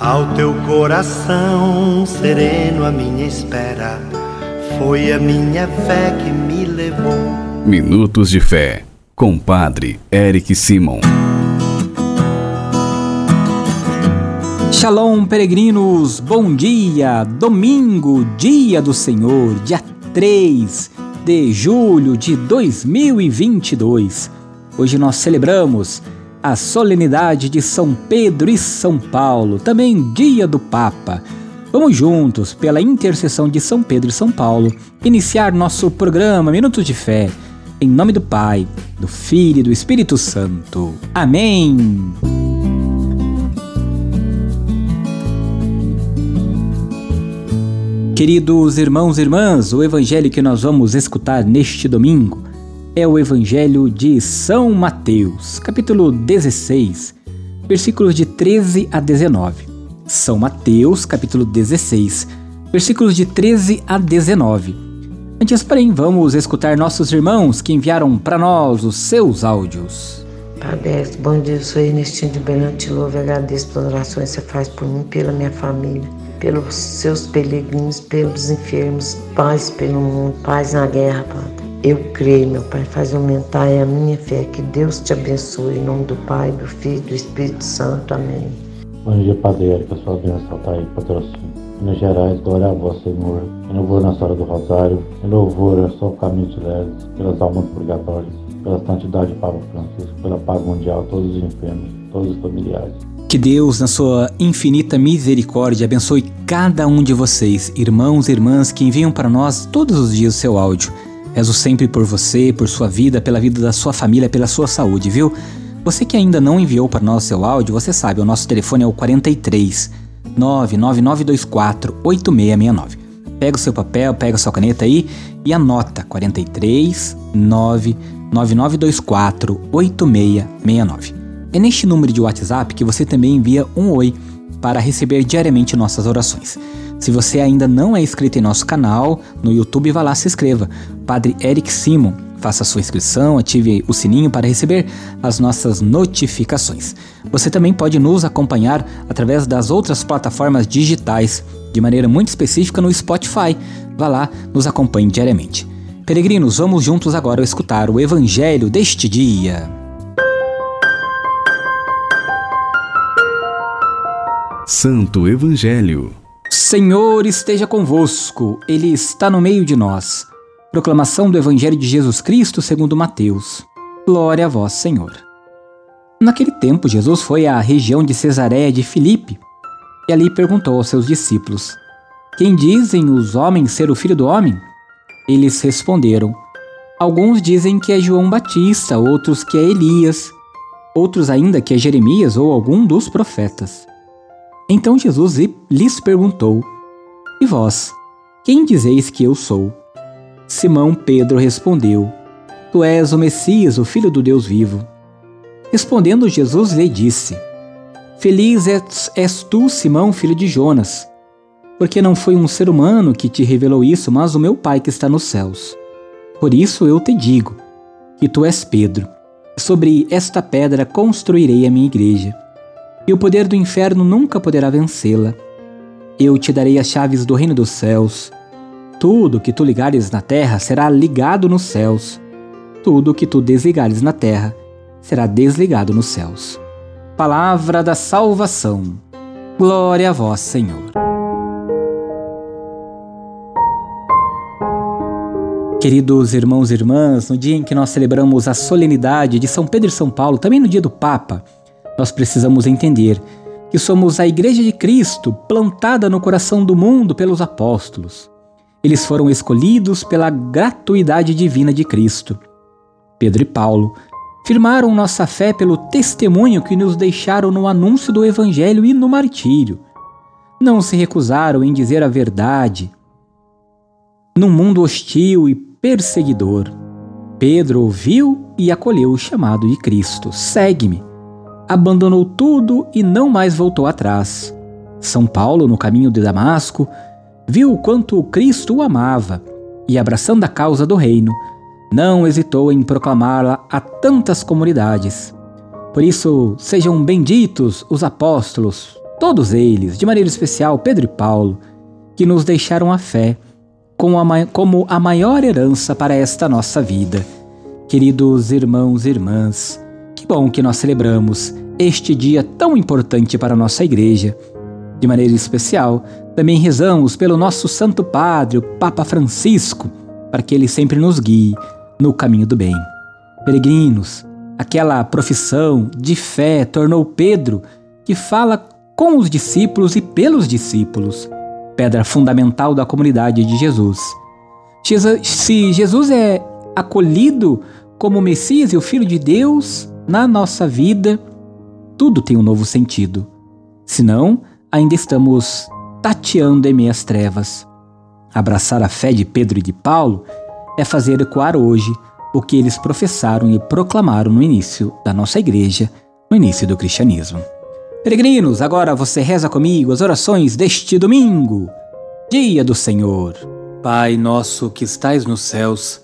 Ao teu coração sereno, a minha espera foi a minha fé que me levou. Minutos de Fé, com Padre Eric Simon. Shalom, peregrinos, bom dia! Domingo, dia do Senhor, dia 3 de julho de 2022. Hoje nós celebramos a solenidade de São Pedro e São Paulo, também dia do Papa. Vamos juntos, pela intercessão de São Pedro e São Paulo, iniciar nosso programa Minutos de Fé. Em nome do Pai, do Filho e do Espírito Santo. Amém. Queridos irmãos e irmãs, o evangelho que nós vamos escutar neste domingo é o Evangelho de São Mateus, capítulo 16, versículos de 13 a 19. São Mateus, capítulo 16, versículos de 13 a 19. Antes, porém, vamos escutar nossos irmãos que enviaram para nós os seus áudios. Aberto, bom dia, eu sou Ernestinho de Belém, te louvo e agradeço pelas orações que você faz por mim, pela minha família, pelos seus peregrinos, pelos enfermos, paz pelo mundo, paz na guerra. Eu creio, meu Pai, faz aumentar a minha fé. Que Deus te abençoe. Em nome do Pai, do Filho e do Espírito Santo. Amém. Bom dia, Padre Érica. Sua bênção está aí, patrocínio. Minas Gerais, glória a vós, Senhor. Em louvor na hora do Rosário, em louvor ao seu caminho de leves, pelas almas purgatórias, pela santidade de Papa Francisco, pela paz mundial, todos os enfermos, todos os familiares. Que Deus, na sua infinita misericórdia, abençoe cada um de vocês, irmãos e irmãs que enviam para nós todos os dias o seu áudio. Rezo sempre por você, por sua vida, pela vida da sua família, pela sua saúde, viu? Você que ainda não enviou para nós seu áudio, você sabe, o nosso telefone é o 43 99924 8669. Pega o seu papel, pega a sua caneta aí e anota 43 99924 8669. É neste número de WhatsApp que você também envia um oi para receber diariamente nossas orações. Se você ainda não é inscrito em nosso canal no YouTube, vá lá se inscreva. Padre Eric Simon. Faça sua inscrição, ative o sininho para receber as nossas notificações. Você também pode nos acompanhar através das outras plataformas digitais, de maneira muito específica no Spotify. Vá lá, nos acompanhe diariamente. Peregrinos, vamos juntos agora escutar o Evangelho deste dia. Santo Evangelho Senhor esteja convosco, Ele está no meio de nós. Proclamação do Evangelho de Jesus Cristo segundo Mateus. Glória a vós, Senhor. Naquele tempo, Jesus foi à região de Cesareia de Filipe e ali perguntou aos seus discípulos: Quem dizem os homens ser o filho do homem? Eles responderam: Alguns dizem que é João Batista, outros que é Elias, outros ainda que é Jeremias ou algum dos profetas. Então Jesus lhes perguntou: E vós, quem dizeis que eu sou? Simão Pedro respondeu: Tu és o Messias, o Filho do Deus vivo. Respondendo Jesus lhe disse: Feliz és, és tu, Simão, filho de Jonas, porque não foi um ser humano que te revelou isso, mas o meu Pai que está nos céus. Por isso eu te digo que tu és Pedro. Sobre esta pedra construirei a minha igreja e o poder do inferno nunca poderá vencê-la. Eu te darei as chaves do reino dos céus. Tudo que tu ligares na terra será ligado nos céus. Tudo que tu desligares na terra será desligado nos céus. Palavra da salvação. Glória a vós, Senhor. Queridos irmãos e irmãs, no dia em que nós celebramos a solenidade de São Pedro e São Paulo, também no dia do Papa, nós precisamos entender que somos a Igreja de Cristo plantada no coração do mundo pelos apóstolos. Eles foram escolhidos pela gratuidade divina de Cristo. Pedro e Paulo firmaram nossa fé pelo testemunho que nos deixaram no anúncio do Evangelho e no martírio. Não se recusaram em dizer a verdade. Num mundo hostil e perseguidor, Pedro ouviu e acolheu o chamado de Cristo: segue-me abandonou tudo e não mais voltou atrás. São Paulo, no caminho de Damasco, viu o quanto Cristo o amava e, abraçando a causa do reino, não hesitou em proclamá-la a tantas comunidades. Por isso, sejam benditos os apóstolos todos eles, de maneira especial Pedro e Paulo, que nos deixaram a fé como a, maior herança para esta nossa vida. Queridos irmãos e irmãs, bom que nós celebramos este dia tão importante para a nossa igreja. De maneira especial, também rezamos pelo nosso Santo Padre, o Papa Francisco, para que ele sempre nos guie no caminho do bem. Peregrinos, aquela profissão de fé tornou Pedro que fala com os discípulos e pelos discípulos, pedra fundamental da comunidade de Jesus. Se Jesus é acolhido como o Messias e o Filho de Deus na nossa vida, tudo tem um novo sentido. Senão, ainda estamos tateando em meias trevas. Abraçar a fé de Pedro e de Paulo é fazer ecoar hoje o que eles professaram e proclamaram no início da nossa igreja, no início do cristianismo. Peregrinos, agora você reza comigo as orações deste domingo, dia do Senhor. Pai nosso que estais nos céus,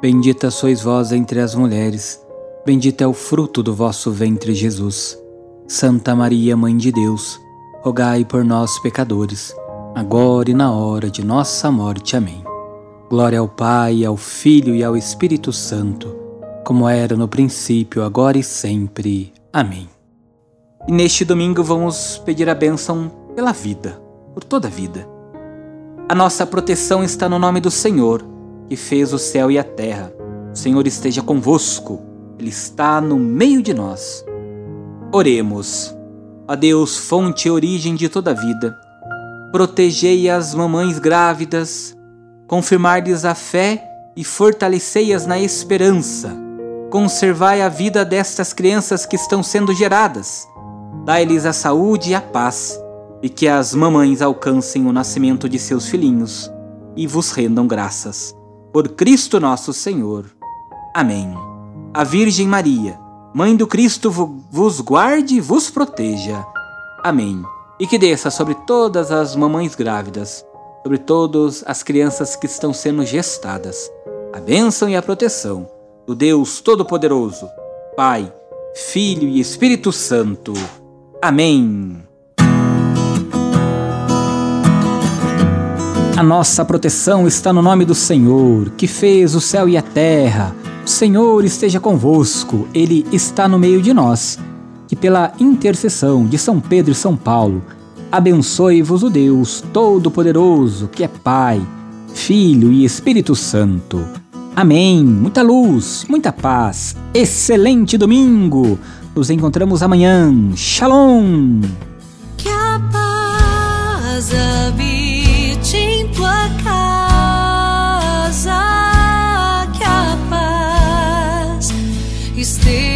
Bendita sois vós entre as mulheres, bendito é o fruto do vosso ventre, Jesus. Santa Maria, Mãe de Deus, rogai por nós, pecadores, agora e na hora de nossa morte. Amém. Glória ao Pai, ao Filho e ao Espírito Santo como era no princípio, agora e sempre. Amém. E neste domingo vamos pedir a bênção pela vida, por toda a vida. A nossa proteção está no nome do Senhor, que fez o céu e a terra. O Senhor esteja convosco, Ele está no meio de nós. Oremos. A Deus, fonte e origem de toda a vida, protegei as mamães grávidas, confirmar-lhes a fé e fortalecei-as na esperança Conservai a vida destas crianças que estão sendo geradas. Dai-lhes a saúde e a paz, e que as mamães alcancem o nascimento de seus filhinhos e vos rendam graças. Por Cristo nosso Senhor. Amém. A Virgem Maria, Mãe do Cristo, vos guarde e vos proteja. Amém. E que desça sobre todas as mamães grávidas, sobre todas as crianças que estão sendo gestadas, a bênção e a proteção do Deus Todo-Poderoso, Pai, Filho e Espírito Santo. Amém. A nossa proteção está no nome do Senhor, que fez o céu e a terra. O Senhor esteja convosco, Ele está no meio de nós. Que pela intercessão de São Pedro e São Paulo, abençoe-vos o Deus Todo-Poderoso, que é Pai, Filho e Espírito Santo. Amém. Muita luz, muita paz. Excelente domingo. Nos encontramos amanhã. Shalom. Que a paz You stay